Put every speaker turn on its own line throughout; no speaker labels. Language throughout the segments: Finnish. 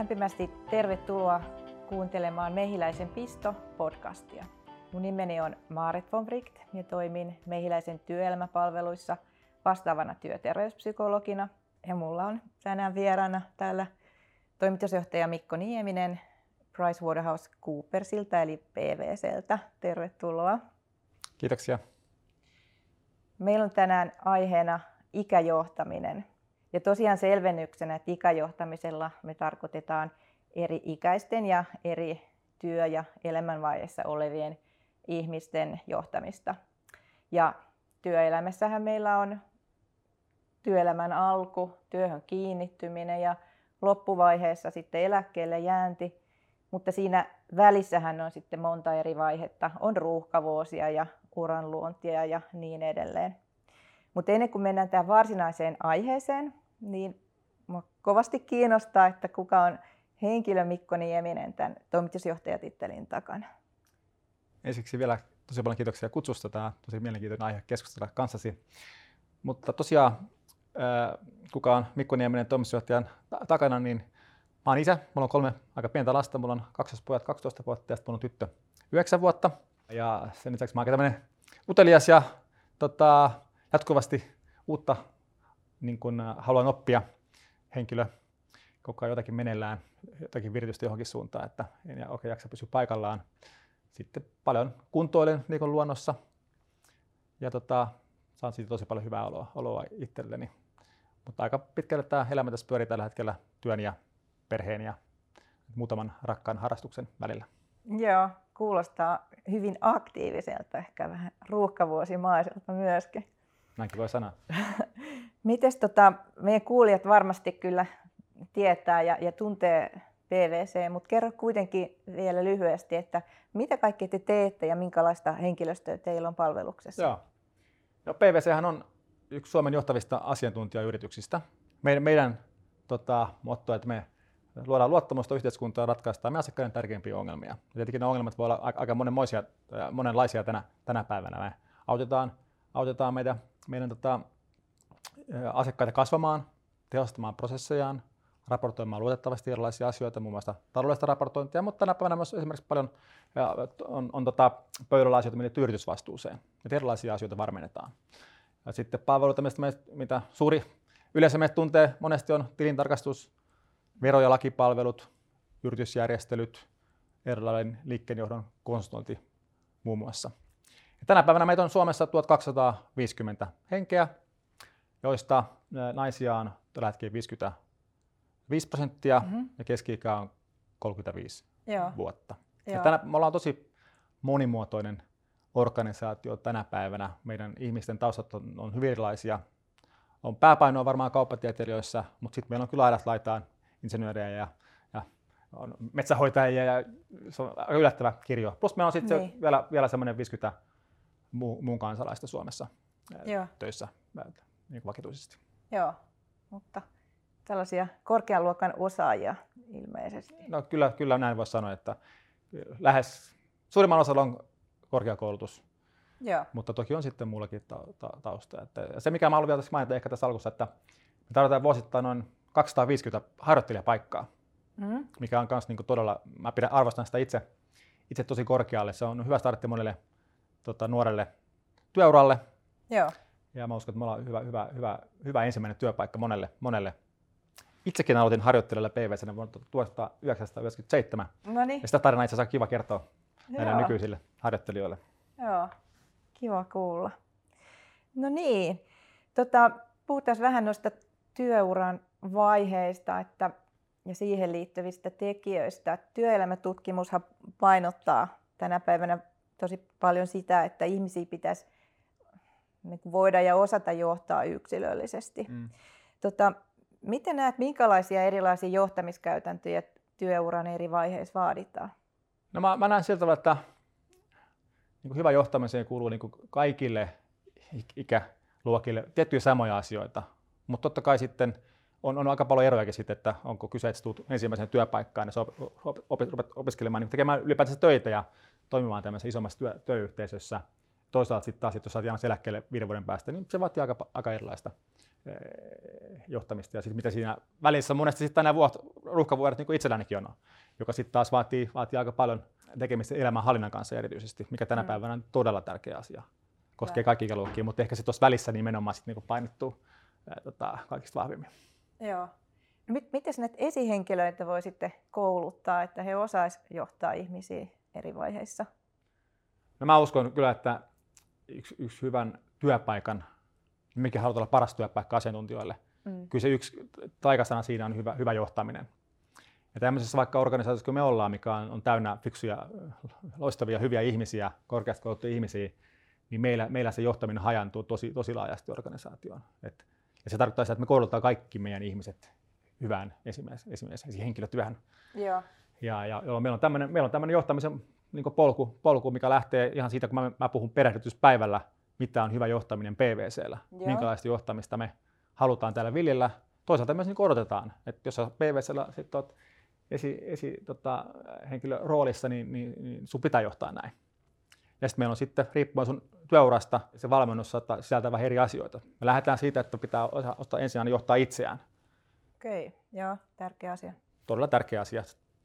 Lämpimästi tervetuloa kuuntelemaan Mehiläisen Pisto-podcastia. Mun nimeni on Maaret von Fricht ja toimin Mehiläisen työelämäpalveluissa vastaavana työterveyspsykologina. Ja mulla on tänään vieraana täällä toimitusjohtaja Mikko Nieminen PricewaterhouseCoopersilta eli PVCltä. Tervetuloa.
Kiitoksia.
Meillä on tänään aiheena ikäjohtaminen. Ja tosiaan selvennyksenä, että ikäjohtamisella me tarkoitetaan eri ikäisten ja eri työ- ja elämänvaiheessa olevien ihmisten johtamista. Ja työelämässähän meillä on työelämän alku, työhön kiinnittyminen ja loppuvaiheessa sitten eläkkeelle jäänti. Mutta siinä välissähän on sitten monta eri vaihetta. On ruuhkavuosia ja uranluontia ja niin edelleen. Mutta ennen kuin mennään tähän varsinaiseen aiheeseen, niin minua kovasti kiinnostaa, että kuka on henkilö Mikko Nieminen tämän toimitusjohtajatittelin takana.
Ensiksi vielä tosi paljon kiitoksia kutsusta. Tämä on tosi mielenkiintoinen aihe keskustella kanssasi. Mutta tosiaan, kuka on Mikko Nieminen toimitusjohtajan takana, niin mä oon isä. Mulla on kolme aika pientä lasta. Mulla on pojat 12 vuotta ja sitten mulla on tyttö 9 vuotta. Ja sen lisäksi mä oon tämmöinen utelias ja tota, jatkuvasti uutta niin kun, haluan oppia henkilö koko ajan jotakin meneillään, jotakin viritystä johonkin suuntaan, että en oikein jaksa pysyä paikallaan. Sitten paljon kuntoilen niin luonnossa ja tota, saan siitä tosi paljon hyvää oloa, oloa itselleni. Mutta aika pitkälle tämä elämä tässä pyörii tällä hetkellä työn ja perheen ja muutaman rakkaan harrastuksen välillä.
Joo, kuulostaa hyvin aktiiviselta, ehkä vähän ruuhkavuosimaiselta myöskin.
Näinkin voi sanoa.
Mites tota, meidän kuulijat varmasti kyllä tietää ja, ja tuntee PVC, mutta kerro kuitenkin vielä lyhyesti, että mitä kaikkea te teette ja minkälaista henkilöstöä teillä on palveluksessa?
Joo. No, PVC on yksi Suomen johtavista asiantuntijayrityksistä. Meidän, meidän tota, motto, että me luodaan luottamusta yhteiskuntaa ratkaistaan me asiakkaiden tärkeimpiä ongelmia. Ja tietenkin ne ongelmat voi olla aika monenlaisia tänä, tänä päivänä. Me autetaan, autetaan meitä, meidän tota, asiakkaita kasvamaan, tehostamaan prosessejaan, raportoimaan luotettavasti erilaisia asioita, muun muassa taloudellista raportointia, mutta tänä päivänä myös esimerkiksi paljon on, on tota, pöydällä asioita, mitä yritysvastuuseen. Että erilaisia asioita varmennetaan. Ja sitten palveluita, mitä suuri yleisö meitä tuntee, monesti on tilintarkastus, vero- ja lakipalvelut, yritysjärjestelyt, erilainen liikkeenjohdon konsultointi muun muassa. Ja tänä päivänä meitä on Suomessa 1250 henkeä, joista naisia on tällä hetkellä 55 prosenttia mm-hmm. ja keski-ikä on 35 Joo. vuotta. Joo. Ja tänä, me ollaan tosi monimuotoinen organisaatio tänä päivänä. Meidän ihmisten taustat on, on hyvin erilaisia. On pääpainoa varmaan kauppatieteilijöissä, mutta sitten meillä on kyllä aidat laitaan insinöörejä ja, ja on metsähoitajia ja se on yllättävä kirjo. Plus meillä on sitten niin. vielä, vielä semmoinen 50 muu, muun kansalaista Suomessa Joo. töissä niin vakituisesti.
Joo, mutta tällaisia korkean luokan osaajia ilmeisesti.
No kyllä, kyllä näin voisi sanoa, että lähes suurimman osalla on korkeakoulutus, Joo. mutta toki on sitten muullakin ta- ta- tausta. Että se, mikä mä haluan vielä mainita ehkä tässä alussa, että me tarvitaan vuosittain noin 250 harjoittelijapaikkaa, mm. mikä on myös niin todella, mä pidän, arvostan sitä itse, itse tosi korkealle. Se on hyvä startti monelle tota, nuorelle työuralle. Joo. Ja mä uskon, että me ollaan hyvä, hyvä, hyvä, hyvä ensimmäinen työpaikka monelle, monelle. Itsekin aloitin harjoittelijalla PVC vuonna 1997. Noniin. Ja sitä tarinaa itse asiassa kiva kertoa näille nykyisille harjoittelijoille.
Joo, kiva kuulla. No niin, tota, puhutaan vähän noista työuran vaiheista että, ja siihen liittyvistä tekijöistä. Työelämätutkimushan painottaa tänä päivänä tosi paljon sitä, että ihmisiä pitäisi niin voida ja osata johtaa yksilöllisesti. Mm. Tota, miten näet, minkälaisia erilaisia johtamiskäytäntöjä työuran eri vaiheissa vaaditaan?
No mä, mä näen siltä tavalla, että niin hyvä johtamiseen kuuluu niin kuin kaikille ikäluokille tiettyjä samoja asioita, mutta totta kai sitten on, on aika paljon erojakin sitten, että onko kyse, että tulet ensimmäiseen työpaikkaan ja op, opiskelemaan, niin tekemään ylipäätänsä töitä ja toimimaan tämmöisessä isommassa työ, työyhteisössä. Toisaalta sitten taas, jos saat eläkkeelle viiden vuoden päästä, niin se vaatii aika, aika erilaista johtamista ja sitten mitä siinä välissä monesti sitten nämä vuot, ruuhkavuodet niin kuin itsellänikin on, joka sitten taas vaatii, vaatii aika paljon tekemistä elämänhallinnan kanssa erityisesti, mikä tänä mm. päivänä on todella tärkeä asia. Koskee kaikki ikäluokkia, mutta ehkä se tuossa välissä nimenomaan sitten niin painottuu ää, tota, kaikista vahvimmin.
Joo. No, miten näitä esihenkilöitä voi sitten kouluttaa, että he osaisivat johtaa ihmisiä eri vaiheissa?
No mä uskon kyllä, että yksi, yksi hyvän työpaikan, mikä halutaan olla paras työpaikka asiantuntijoille, mm. kyllä se yksi taikasana siinä on hyvä, hyvä johtaminen. Ja tämmöisessä vaikka organisaatiossa, kun me ollaan, mikä on, on täynnä fiksuja, loistavia, hyviä ihmisiä, korkeasti kouluttuja ihmisiä, niin meillä, meillä se johtaminen hajantuu tosi, tosi laajasti organisaatioon. Et, ja se tarkoittaa sitä, että me koulutetaan kaikki meidän ihmiset hyvään esimerkiksi, esimerkiksi henkilötyöhön.
Joo.
Ja, ja jolloin meillä on tämmöinen johtamisen niin polku, polku, mikä lähtee ihan siitä, kun mä, mä puhun perehdytyspäivällä, mitä on hyvä johtaminen PVCllä, Joo. minkälaista johtamista me halutaan täällä viljellä. Toisaalta myös niin odotetaan, että jos sä PVCllä sit oot esi, esi tota, henkilö roolissa, niin, niin, niin sun pitää johtaa näin. Ja sitten meillä on sitten, riippuen sun työurasta, se valmennus saattaa sisältää vähän eri asioita. Me lähdetään siitä, että pitää osata ensin johtaa itseään.
Okei, okay, joo, tärkeä asia.
Todella tärkeä asia.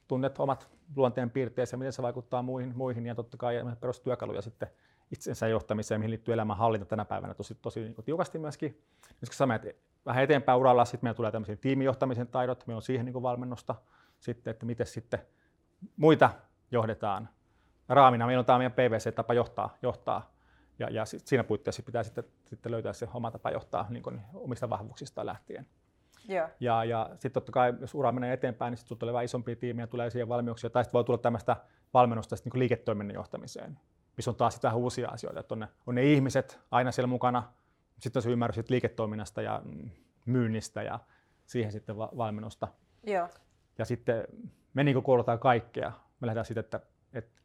Tunnet omat luonteen piirteensä, miten se vaikuttaa muihin, muihin ja totta kai perustyökaluja sitten itsensä johtamiseen, mihin liittyy elämänhallinta tänä päivänä tosi, tosi niin kuin tiukasti myöskin. Jos sä menet vähän eteenpäin uralla, sitten meillä tulee tämmöisiä tiimijohtamisen taidot, meillä on siihen niin kuin valmennusta, sitten, että miten sitten muita johdetaan. Raamina meillä on tämä meidän PVC-tapa johtaa, johtaa ja, ja siinä puitteissa pitää sitten, sitten löytää se oma tapa johtaa niin kuin omista vahvuuksista lähtien.
Yeah.
Ja, ja sitten totta kai, jos ura menee eteenpäin, niin sitten tulee vähän isompia tiimiä, tulee siihen valmiuksia, tai sitten voi tulla tämmöistä valmennusta niin liiketoiminnan johtamiseen, missä on taas sitten vähän uusia asioita, että on ne, on ne ihmiset aina siellä mukana, sitten on se ymmärrys liiketoiminnasta ja mm, myynnistä ja siihen sitten va- valmennusta.
Yeah.
Ja sitten me niin koulutaan kaikkea. Me lähdetään siitä, että, että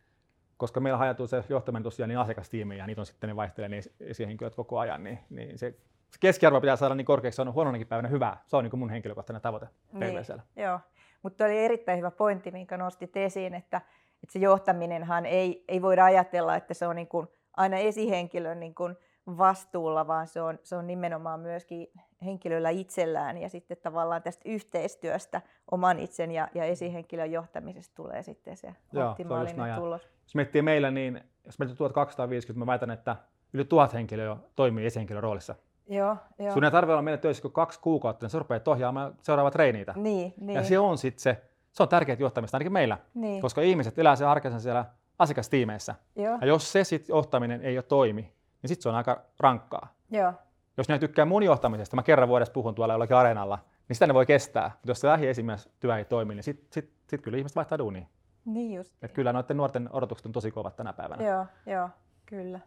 koska meillä hajatuu se johtaminen tosiaan niin asiakastiimiin ja niitä on sitten ne vaihtelee niin esihenkilöt koko ajan, niin, niin se keskiarvo pitää saada niin korkeaksi, se on huononakin päivänä hyvää. Se on niin mun henkilökohtainen tavoite niin,
Joo, mutta oli erittäin hyvä pointti, minkä nostit esiin, että, että se johtaminenhan ei, ei voida ajatella, että se on niin kuin aina esihenkilön niin kuin vastuulla, vaan se on, se on nimenomaan myöskin henkilöllä itsellään ja sitten tavallaan tästä yhteistyöstä oman itsen ja, ja esihenkilön johtamisesta tulee sitten se Joo, optimaalinen se tulos.
Jos miettii meillä, niin jos meillä 1250, mä väitän, että yli tuhat henkilöä toimii esihenkilön roolissa.
Joo, joo.
Sun ei tarvitse olla meillä töissä kuin kaksi kuukautta, niin sä rupeat ohjaamaan seuraavat treeniitä.
Niin, niin.
Ja se on sitten se, se on tärkeää johtamista, ainakin meillä.
Niin.
Koska ihmiset elää sen arkensa siellä asiakastiimeissä.
Joo.
Ja jos se sit johtaminen ei ole toimi, niin sitten se on aika rankkaa.
Joo.
Jos ne tykkää mun johtamisesta, mä kerran vuodessa puhun tuolla jollakin areenalla, niin sitä ne voi kestää. Mutta jos se lähiesimiestyö työ ei toimi, niin sitten sit, sit kyllä ihmiset vaihtaa duunia.
Niin just.
Et kyllä noiden nuorten odotukset on tosi kovat tänä päivänä.
Joo, joo, kyllä.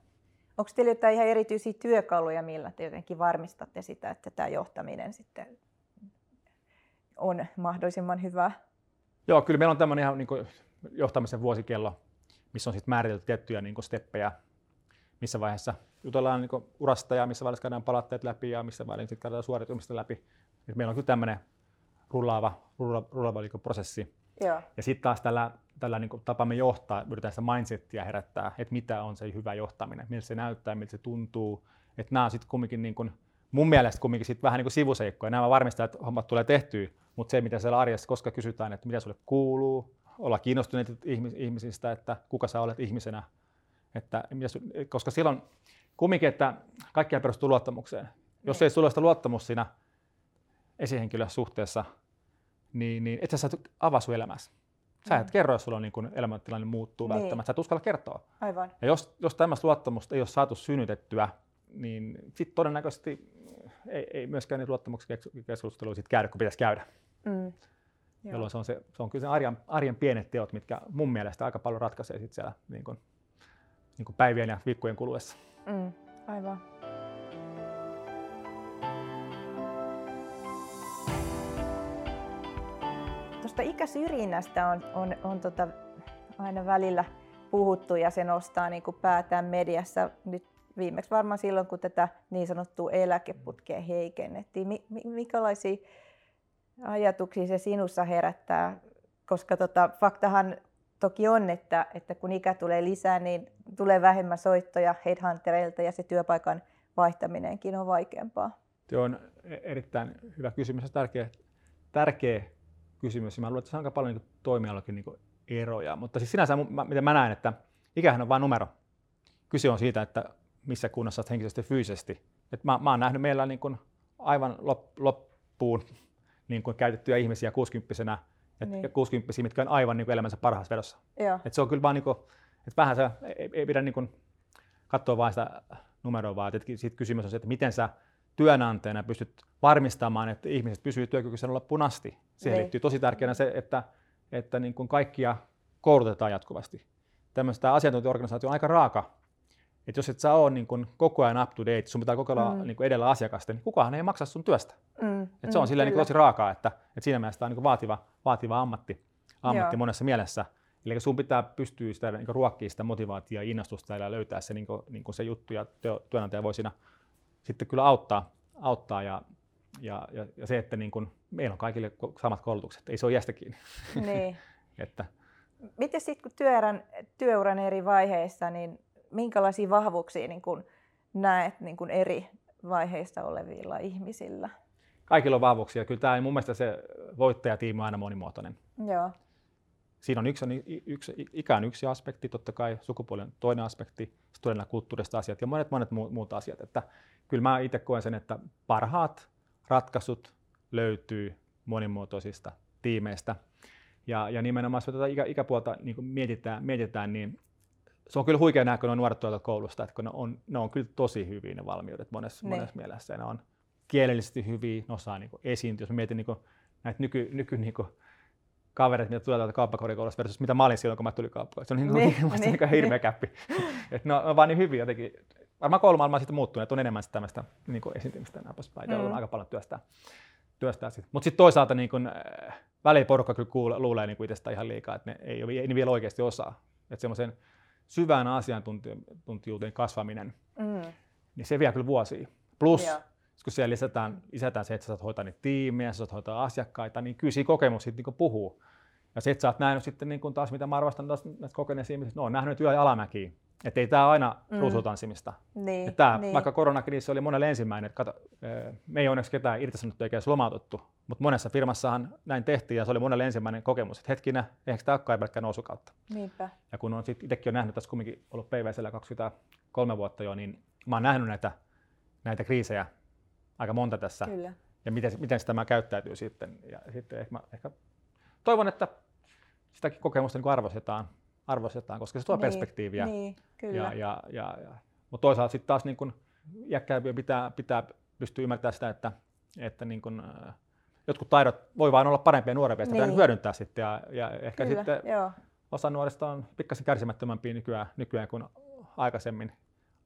Onko teillä jotain ihan erityisiä työkaluja, millä te jotenkin varmistatte sitä, että tämä johtaminen sitten on mahdollisimman hyvä?
Joo, kyllä meillä on tämmöinen ihan niin johtamisen vuosikello, missä on sitten määritelty tiettyjä niin steppejä, missä vaiheessa jutellaan niin urasta ja missä vaiheessa käydään palatteet läpi ja missä vaiheessa sitten käydään suoritumista läpi. Et meillä on kyllä tämmöinen rullaava, rullaava, rullaava niin prosessi.
Joo.
Ja sitten taas tällä, tällä niin tapamme johtaa, yritetään sitä mindsettiä herättää, että mitä on se hyvä johtaminen, miltä se näyttää, miltä se tuntuu. Että nämä on sitten kumminkin niin kuin, mun mielestä kumminkin sit vähän niin kuin sivuseikkoja. Nämä varmistaa, että hommat tulee tehtyä, mutta se, mitä siellä arjessa, koska kysytään, että mitä sulle kuuluu, olla kiinnostuneet ihmisistä, että kuka sä olet ihmisenä, että, koska silloin kumminkin, että kaikkia perustuu luottamukseen. Jos niin. ei sulla sitä luottamus siinä esihenkilösuhteessa, niin, niin et sä saat avaa sun elämässä. Sä et mm. kerro, jos sulla on niin elämäntilanne muuttuu niin. välttämättä. Sä et uskalla kertoa.
Aivan.
Ja jos, jos tämmöistä luottamusta ei ole saatu synnytettyä, niin sitten todennäköisesti ei, ei myöskään niitä luottamuksen keskusteluja sit käydä, kun pitäisi käydä.
Mm.
Jolloin se on, se, se on kyllä se arjen, arjen pienet teot, mitkä mun mielestä aika paljon ratkaisee sit siellä niin kuin, niin kuin päivien ja viikkojen kuluessa.
Mm. Aivan. Tuosta ikäsyrjinnästä on, on, on tota aina välillä puhuttu ja se nostaa niin kuin päätään mediassa nyt viimeksi varmaan silloin, kun tätä niin sanottua eläkeputkea heikennettiin. Mi, mi, minkälaisia ajatuksia se sinussa herättää? Koska tota, faktahan toki on, että, että kun ikä tulee lisää, niin tulee vähemmän soittoja headhuntereilta ja se työpaikan vaihtaminenkin on vaikeampaa.
Se on e- erittäin hyvä kysymys ja tärkeä, tärkeä kysymys. Mä luulen, että se on aika paljon niin toimialakin niin eroja. Mutta siis sinänsä, miten mä näen, että ikähän on vain numero. Kyse on siitä, että missä kunnossa olet henkisesti ja fyysisesti. Et mä, mä oon nähnyt meillä niin kuin aivan lop, loppuun niin kuin käytettyjä ihmisiä 60 et, niin. ja 60 mitkä on aivan niin kuin elämänsä parhaassa vedossa. Et se on kyllä vaan, niin kuin, että vähän se, ei, ei pidä niin kuin katsoa vain sitä numeroa, vaan että siitä kysymys on se, että miten sä työnantajana pystyt varmistamaan, että ihmiset pysyvät työkykyisenä loppuun asti. Siihen niin. liittyy tosi tärkeänä se, että, että niin kuin kaikkia koulutetaan jatkuvasti. Tämmöistä asiantuntijaorganisaatio on aika raaka. Että jos et sä ole niin koko ajan up to date, sun pitää koko ajan mm. niin edellä asiakasta, niin kukaan ei maksa sun työstä. Mm. Et se on mm, silleen niin tosi raakaa, että, että siinä mielessä tämä on niin vaativa, vaativa ammatti, ammatti monessa mielessä. Eli sun pitää pystyä sitä niin ruokkia sitä motivaatiota ja innostusta ja löytää se, niin kuin, niin kuin se juttu, ja työnantaja voi siinä sitten kyllä auttaa, auttaa ja, ja, ja, ja se, että niin kuin, meillä on kaikille samat koulutukset, ei se ole jästä kiinni.
Niin. että. Miten sitten kun työuran, työuran eri vaiheissa, niin minkälaisia vahvuuksia niin kun näet niin kun eri vaiheista olevilla ihmisillä?
Kaikilla on vahvuuksia. Kyllä tämä mun mielestä se voittajatiimi on aina monimuotoinen.
Joo.
Siinä on yksi, yksi, ikä on yksi aspekti, totta kai sukupuoli on toinen aspekti, sitten kulttuurista asiat ja monet monet muut asiat. Että kyllä mä itse koen sen, että parhaat ratkaisut löytyy monimuotoisista tiimeistä. Ja, ja nimenomaan jos tätä ikä, ikäpuolta niin mietitään, mietitään, niin se on kyllä huikea nähdä, kun on nuoret tuolta koulusta, että kun ne on, ne on kyllä tosi hyviä ne valmiudet monessa, niin. monessa mielessä. Ja ne on kielellisesti hyviä, ne osaa niin esiintyä. Jos mietin niin näitä nyky, nyky niin kuin, kavereita, mitä tulee täältä kauppakorikoulusta versus mitä mä olin silloin, kun mä tulin kauppakorikoulusta. Se on niin, niin, niin, niin, hirveä käppi. että ne on vaan niin hyvin jotenkin varmaan koulumaailma on sitten muuttunut, että on enemmän sitä tämmöistä niin esiintymistä ja näin poispäin. Mm. on aika paljon työstää. työstää sit. Mutta sitten toisaalta niin kun, äh, välillä porukka kyllä kuule, luulee niin itsestään ihan liikaa, että ne ei, ei, ei vielä oikeasti osaa. Että semmoisen syvään asiantuntijuuteen kasvaminen, mm. niin se vie kyllä vuosia. Plus, Joo. Kun siellä lisätään, lisätään se, että sä saat hoitaa niitä tiimiä, sä saat hoitaa asiakkaita, niin kyllä siinä kokemus sitten niin puhuu. Ja sitten sä oot nähnyt sitten niin kun taas, mitä mä arvostan taas näistä kokeneista ihmisistä, no on nähnyt yö- ja alamäkiä. Että ei tämä aina mm. ruusutansimista. Niin, tää, niin. Vaikka koronakriisi oli monelle ensimmäinen, että kato, me ei onneksi ketään irtisanottu eikä edes lomautettu, mutta monessa firmassahan näin tehtiin ja se oli monelle ensimmäinen kokemus, että hetkinen, eihän tämä olekaan pelkkää nousukautta.
Niinpä.
Ja kun on itsekin on nähnyt tässä kumminkin ollut PVCllä 23 vuotta jo, niin mä oon nähnyt näitä, näitä kriisejä aika monta tässä.
Kyllä.
Ja miten, miten sitä tämä käyttäytyy sitten. Ja sitten ehkä, ehkä toivon, että sitäkin kokemusta niin arvostetaan arvostetaan, koska se tuo niin, perspektiiviä.
Niin, kyllä.
Ja, ja, ja, ja. Mutta toisaalta sitten taas niin kun pitää, pitää pystyä ymmärtämään sitä, että, että niin kun, äh, jotkut taidot voi vain olla parempia nuorempia, sitä niin. hyödyntää sitten. Ja, ja ehkä kyllä, sitten joo. osa nuorista on pikkasen kärsimättömämpiä nykyään, nykyään kuin aikaisemmin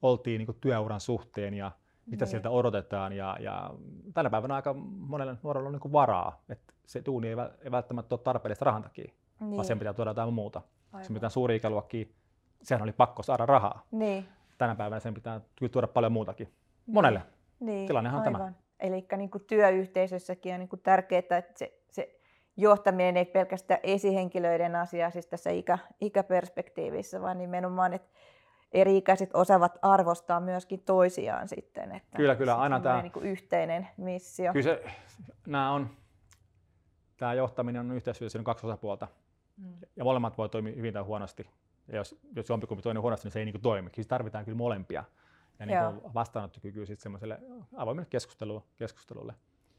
oltiin niin työuran suhteen ja mitä niin. sieltä odotetaan. Ja, ja tänä päivänä aika monelle nuorelle on niin varaa, että se tuuni ei, ei välttämättä ole tarpeellista rahan takia, niin. vaan sen pitää tuoda jotain muuta. Aivan. Se mitään suuri ikäluokkia, sehän oli pakko saada rahaa.
Niin.
Tänä päivänä sen pitää tuoda paljon muutakin. Monelle. Niin. Tilannehan on tämä.
Eli niin työyhteisössäkin on niin kuin tärkeää, että se, se johtaminen ei pelkästään esihenkilöiden asia siis tässä ikä, ikäperspektiivissä, vaan nimenomaan, että eri-ikäiset osaavat arvostaa myöskin toisiaan sitten. Että
kyllä, kyllä. Aina tämä
niin yhteinen missio.
Kyllä se, nämä on, tämä johtaminen on yhteistyössä kaksi osapuolta. Mm. Ja molemmat voi toimia hyvin tai huonosti. Ja jos, jos jompikumpi toinen huonosti, niin se ei niin kuin toimi. Siis tarvitaan kyllä molempia. Ja niin kuin vastaanottokykyä sitten semmoiselle avoimelle keskustelulle. keskustelulle.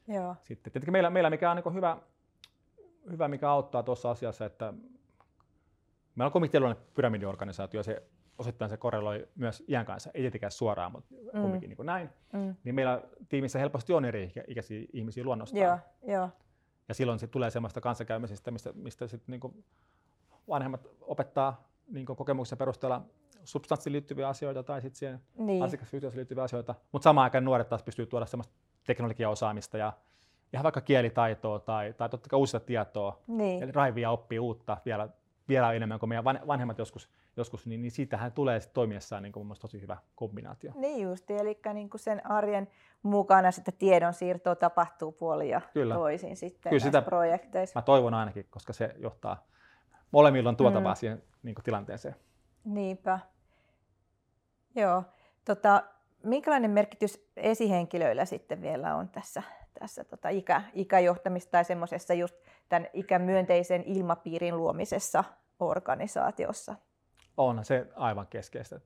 Joo.
Sitten tietenkin meillä, meillä mikä on niin hyvä, hyvä, mikä auttaa tuossa asiassa, että meillä on komiteallinen pyramidiorganisaatio, se osittain se korreloi myös iän kanssa, ei tietenkään suoraan, mutta mm. kumminkin niin kuin näin. Mm. Niin meillä tiimissä helposti on eri ikäisiä ihmisiä luonnostaan.
Joo, joo.
Ja silloin sit tulee semmoista kanssakäymisestä, mistä, mistä sit niinku vanhemmat opettaa niinku kokemuksen perusteella substanssiin liittyviä asioita tai sitten siihen niin. asiakasyhteisöön liittyviä asioita. Mutta samaan aikaan nuoret taas pystyy tuoda semmoista teknologiaosaamista ja ihan vaikka kielitaitoa tai, tai totta kai uusista tietoa.
Niin.
Eli raivia oppii uutta vielä, vielä enemmän kuin meidän vanhemmat joskus, joskus niin, niin siitähän tulee sit toimiessaan niin kuin tosi hyvä kombinaatio.
Niin just, eli niin kuin sen arjen mukana sitä tiedonsiirtoa tapahtuu puoli ja Kyllä. toisin sitten Kyllä sitä projekteissa.
Mä toivon ainakin, koska se johtaa molemmilla on tuotavaa mm. siihen niin kuin tilanteeseen.
Niinpä. Joo. Tota, minkälainen merkitys esihenkilöillä sitten vielä on tässä, tässä tota ikä, ikäjohtamista tai semmoisessa just tämän ikämyönteisen ilmapiirin luomisessa organisaatiossa?
On se aivan keskeistä.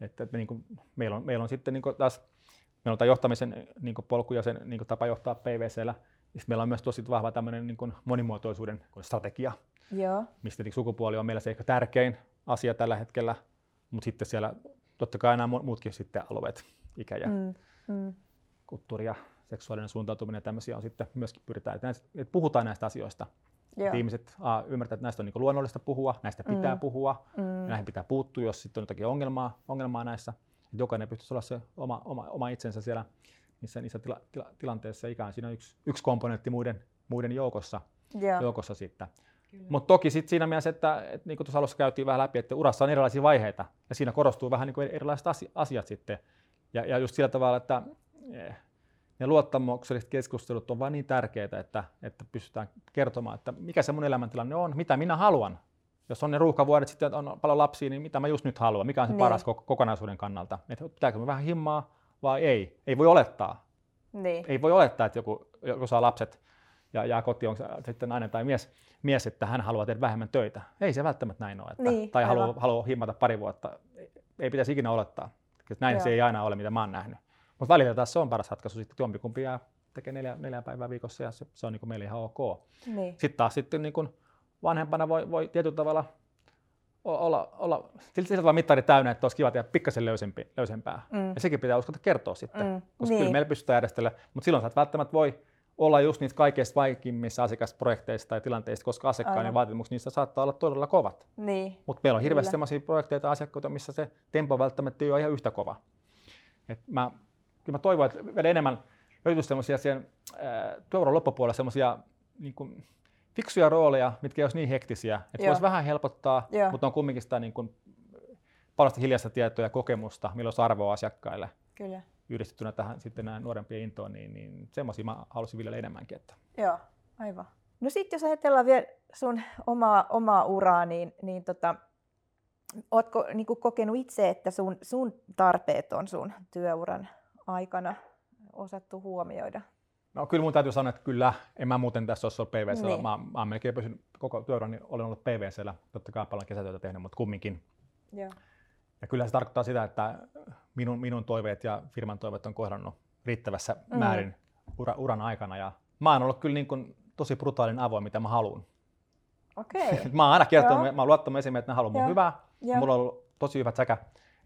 Että, että niin kuin, meillä, on, meillä on sitten niin kuin taas meillä on tämä johtamisen niin kuin polku ja sen niin kuin tapa johtaa PVCllä. Sitten meillä on myös tosi vahva tämmöinen niin kuin monimuotoisuuden strategia,
Joo.
mistä sukupuoli on meillä se ehkä tärkein asia tällä hetkellä, mutta sitten siellä totta kai nämä muutkin sitten alueet, ikä ja mm, mm. kulttuuri ja seksuaalinen suuntautuminen ja tämmöisiä on sitten myöskin pyritään, että, näistä, että puhutaan näistä asioista. Että ihmiset a, ymmärtävät, että näistä on niin luonnollista puhua, näistä pitää mm. puhua, mm. ja näihin pitää puuttua, jos sitten on jotakin ongelmaa, ongelmaa näissä. Että jokainen pystyisi olla se oma, oma, oma itsensä siellä niissä, niissä tila, tila, tilanteissa. Ikään siinä on yksi, yksi komponentti muiden, muiden joukossa, yeah. joukossa sitten. Mutta toki sit siinä mielessä, että, että niin kuin tuossa alussa käytiin vähän läpi, että urassa on erilaisia vaiheita ja siinä korostuu vähän niin kuin erilaiset asiat sitten. Ja, ja just sillä tavalla, että eh, ne luottamukselliset keskustelut on vain niin tärkeitä, että, että pystytään kertomaan, että mikä se mun elämäntilanne on, mitä minä haluan. Jos on ne ruuhkavuodet, sitten on paljon lapsia, niin mitä mä just nyt haluan, mikä on se niin. paras kokonaisuuden kannalta. Että pitääkö me vähän himmaa vai ei. Ei voi olettaa.
Niin.
Ei voi olettaa, että joku, joku saa lapset ja jää kotiin, onko sitten nainen tai mies, mies, että hän haluaa tehdä vähemmän töitä. Ei se välttämättä näin ole. Että,
niin,
tai haluaa, haluaa himmata pari vuotta. Ei pitäisi ikinä olettaa. Näin Joo. se ei aina ole, mitä mä oon nähnyt. Mutta välillä taas se on paras ratkaisu. Sitten jompikumpi jää tekee neljä, neljä päivää viikossa ja se, se on niin kuin meille ihan ok.
Niin.
Sitten taas sitten niin kuin vanhempana voi, voi tietyllä tavalla olla, olla sillä tavalla mittari täynnä, että olisi kiva tehdä pikkasen löysempi, löysempää. Mm. Ja sekin pitää uskota kertoa sitten, mm. koska niin. kyllä meillä pystytään järjestelemään, mutta silloin sä et välttämättä voi olla just niissä kaikista vaikeimmissa asiakasprojekteissa tai tilanteissa, koska asiakkaiden vaatimukset niistä saattaa olla todella kovat.
Niin.
Mutta meillä on hirveästi sellaisia projekteja ja asiakkaita, missä se tempo välttämättä ei ole ihan yhtä kova. Et mä, kyllä mä toivon, että vielä enemmän löytyisi sellaisia siihen työuran loppupuolella sellaisia niin kuin, fiksuja rooleja, mitkä ei olisi niin hektisiä, että voisi vähän helpottaa, Joo. mutta on kumminkin sitä niin kuin, paljon hiljaista tietoa ja kokemusta, millä olisi arvoa asiakkaille.
Kyllä
yhdistettynä tähän sitten nämä nuorempien intoon, niin, niin semmoisia mä haluaisin vielä enemmänkin. Että.
Joo, aivan. No sitten jos ajatellaan vielä sun omaa, omaa uraa, niin, niin tota, ootko niin kokenut itse, että sun, sun tarpeet on sun työuran aikana osattu huomioida?
No kyllä mun täytyy sanoa, että kyllä, en mä muuten tässä olisi ollut PVC. Niin. Mä, mä melkein pysyn koko työuran, niin olen ollut PVCllä, totta kai paljon kesätyötä tehnyt, mutta kumminkin.
Joo.
Ja kyllä se tarkoittaa sitä, että minun, minun toiveet ja firman toiveet on kohdannut riittävässä mm. määrin ura, uran aikana. Ja mä oon ollut kyllä niin kuin tosi brutaalin avoin, mitä mä haluan.
Okay.
mä oon aina kertonut, Joo. mä oon luottanut esimiehet, että ne haluaa mun hyvää. Joo. Mulla on ollut tosi hyvät säkä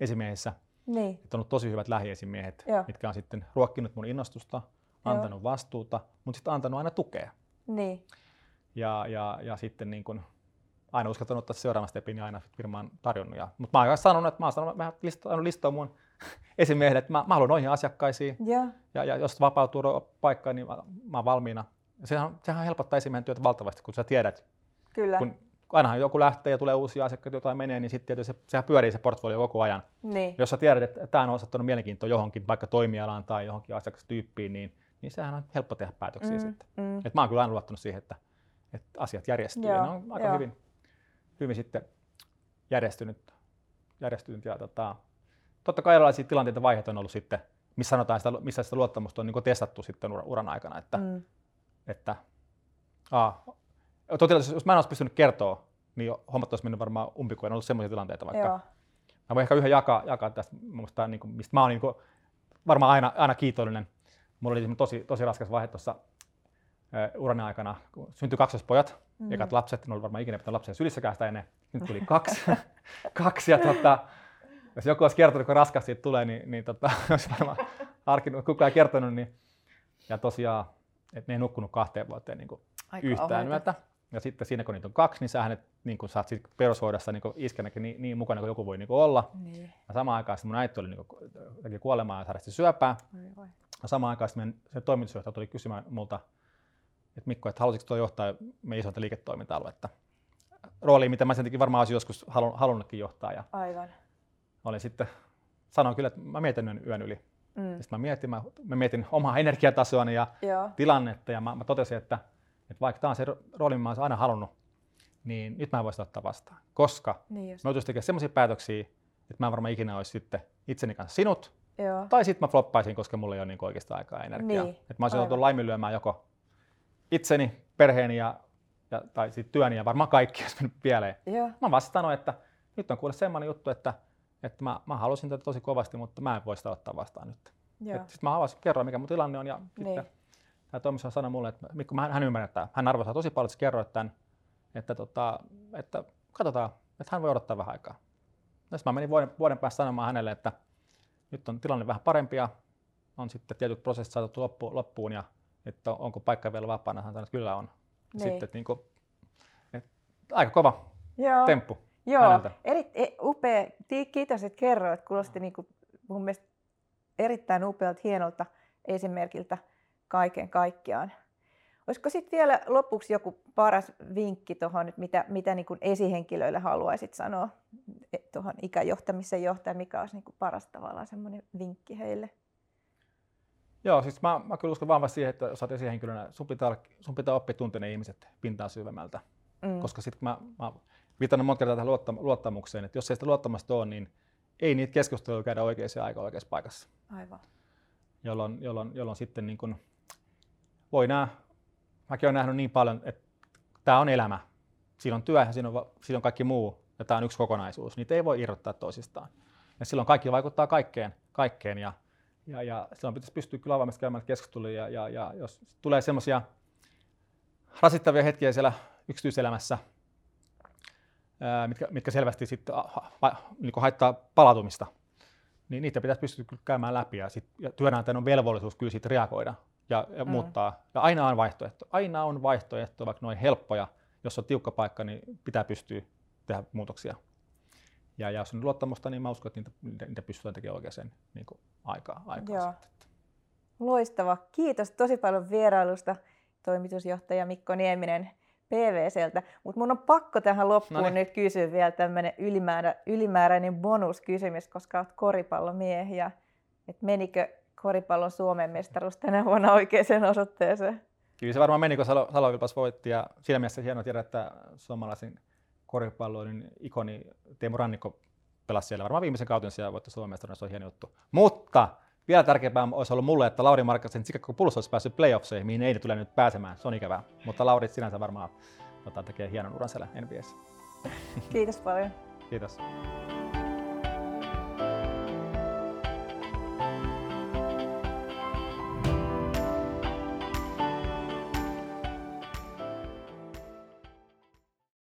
esimiehissä.
Niin.
Että on ollut tosi hyvät lähiesimiehet, Joo. mitkä on sitten ruokkinut mun innostusta, antanut Joo. vastuuta, mutta sitten antanut aina tukea.
Niin.
Ja, ja, ja sitten niin kun aina uskaltanut ottaa seuraavan stepin ja aina firmaan tarjonnut. Ja, mutta mä oon sanonut, että mä oon sanonut, mä oon listoa mun esimiehelle, että mä, mä haluan noihin asiakkaisiin.
Yeah.
Ja, ja jos vapautuu paikkaan, niin mä, mä oon valmiina. Ja sehän, sehän helpottaa esimiehen työtä valtavasti, kun sä tiedät.
Kyllä.
Kun ainahan joku lähtee ja tulee uusia asiakkaita, jotain menee, niin sitten tietysti se, sehän pyörii se portfolio koko ajan.
Niin.
Jos sä tiedät, että tämä on osoittanut mielenkiintoa johonkin, vaikka toimialaan tai johonkin asiakastyyppiin, niin, niin sehän on helppo tehdä päätöksiä mm, sitten. Mm. Et mä oon kyllä aina luottanut siihen, että, että asiat järjestyy Joo, ja ne on aika hyvin, hyvin sitten järjestynyt, järjestynyt ja tota, totta kai erilaisia tilanteita vaiheita on ollut sitten, missä sanotaan sitä, missä sitä luottamusta on niin testattu sitten uran aikana, että, mm. että aa, totilaisesti, jos mä en olisi pystynyt kertoa, niin hommat olisi mennyt varmaan umpikuun, en ollut sellaisia tilanteita vaikka. Joo. Mä voin ehkä yhden jakaa, jakaa tästä, musta, niin kuin, mistä mä oon niin kuin, varmaan aina, aina kiitollinen. Mulla oli tosi, tosi raskas vaihe tuossa urani aikana, kun syntyi kaksospojat, mm. ekat lapset, ne oli varmaan ikinä pitänyt lapsia sylissäkään sitä ennen, nyt tuli kaksi, kaksi ja tota, jos joku olisi kertonut, kun raskas siitä tulee, niin, niin tota, olisi varmaan harkinnut, kukaan ei kertonut, niin, ja tosiaan, että ne ei nukkunut kahteen vuoteen niin kuin yhtään yötä. Ja sitten siinä kun niitä on kaksi, niin sä niin kun saat perushoidossa niin iskänäkin niin, niin mukana kuin joku voi niin olla.
Niin.
Ja samaan aikaan mun äiti oli niin kuolemaa ja sairasti syöpää. Ja samaan aikaan meidän, se toimitusjohtaja tuli kysymään multa, että Mikko, että haluaisitko tuo johtaa meidän isointa liiketoiminta-aluetta? Rooli, mitä mä sen varmaan olisin joskus halunnutkin johtaa. Ja
Aivan.
Olin sitten, sanoin kyllä, että mä mietin yön yli. Mm. Sitten mä mietin, mä, mä mietin omaa energiatasoani ja Joo. tilannetta ja mä, mä totesin, että, että vaikka tämä on se rooli, mä olen aina halunnut, niin nyt mä voisin ottaa vastaan. Koska niin mä joutuisin tekemään sellaisia päätöksiä, että mä en varmaan ikinä olisi sitten itseni kanssa sinut,
Joo.
Tai sitten mä floppaisin, koska mulla ei ole niin oikeastaan aikaa ja energiaa.
Niin,
Et mä olisin joutunut laiminlyömään joko itseni, perheeni ja, ja, tai sit työni ja varmaan kaikki olisi mennyt pieleen.
Joo.
Mä sanoin, että nyt on kuule semmoinen juttu, että, että mä, mä halusin tätä tosi kovasti, mutta mä en voi sitä ottaa vastaan nyt. Sitten mä avasin, kerroin, mikä mun tilanne on ja
Niin.
sitten tämä toimissa sanoi mulle, että Mikko, mä- hän ymmärtää, hän arvostaa tosi paljon, että sä kerroit tämän, että, tota, että katsotaan, että hän voi odottaa vähän aikaa. Sitten mä menin vuoden, vuoden päästä sanomaan hänelle, että nyt on tilanne vähän parempi ja on sitten tietyt prosessit saatettu loppu, loppuun ja että on- onko paikka vielä vapaana. Hän sanoi, että kyllä on.
Niin.
Sitten, että, niin kuin, että aika kova
Joo.
temppu.
Joo,
häneltä.
eri, e, upea. Kiitos, että kerroit. Kuulosti niin kuin, mun mielestä erittäin upealta, hienolta esimerkiltä kaiken kaikkiaan. Olisiko sitten vielä lopuksi joku paras vinkki tuohon, mitä, mitä niin kuin esihenkilöille haluaisit sanoa tuohon ikäjohtamisen johtajan, mikä olisi niin kuin paras tavallaan semmoinen vinkki heille?
Joo, siis mä, mä kyllä uskon vahvasti siihen, että jos olet esihenkilönä, sun pitää, sun pitää oppia tuntea ne ihmiset pintaa syvemmältä.
Mm.
Koska sitten mä, mä viitannut monta kertaa tähän luottam- luottamukseen, että jos ei sitä luottamusta ole, niin ei niitä keskusteluja käydä oikeaan aikaan oikeassa paikassa.
Aivan.
Jolloin, jolloin, jolloin sitten niin kun voi nää, mäkin olen nähnyt niin paljon, että tämä on elämä. Siinä on työ ja siinä on, siinä on kaikki muu ja tämä on yksi kokonaisuus. Niitä ei voi irrottaa toisistaan. Ja silloin kaikki vaikuttaa kaikkeen, kaikkeen ja, ja, ja silloin pitäisi pystyä kyllä avoimesti käymään keskusteluja ja, ja, ja jos tulee semmoisia rasittavia hetkiä siellä yksityiselämässä, mitkä, mitkä selvästi sitten niin haittaa palautumista, niin niitä pitäisi pystyä käymään läpi ja, sit, ja työnantajan on velvollisuus kyllä siitä reagoida ja, ja
Mm.
muuttaa. Ja aina on vaihtoehto. Aina on vaihtoehto, vaikka noin helppoja. Jos on tiukka paikka, niin pitää pystyä tehdä muutoksia. Ja, ja jos on luottamusta, niin mä uskon, että niitä, niitä, niitä pystytään tekemään oikeaan niin kuin aikaa. aikaa
Joo.
sitten.
Loistava. Kiitos tosi paljon vierailusta toimitusjohtaja Mikko Nieminen PVCltä. Mutta mun on pakko tähän loppuun
Noniin.
nyt kysyä vielä tämmöinen ylimäärä, ylimääräinen bonuskysymys, koska olet koripallomiehiä. Et menikö koripallon Suomen mestaruus tänä vuonna oikeaan osoitteeseen?
Kyllä se varmaan meni, kun Salo, Salo voitti ja siinä mielessä hienoa tiedä, että suomalaisen koripalloilun ikoni Teemu Rannikko pelasi siellä varmaan viimeisen kautensa ja voitti Suomen mestaruuden, se on hieno juttu. Mutta vielä tärkeämpää olisi ollut mulle, että Lauri Markkasen Chicago Bulls olisi päässyt playoffseihin, mihin ei ne tule nyt pääsemään. Se on ikävää. Mutta Lauri sinänsä varmaan tota, tekee hienon uran siellä NBAssä.
Kiitos paljon.
Kiitos.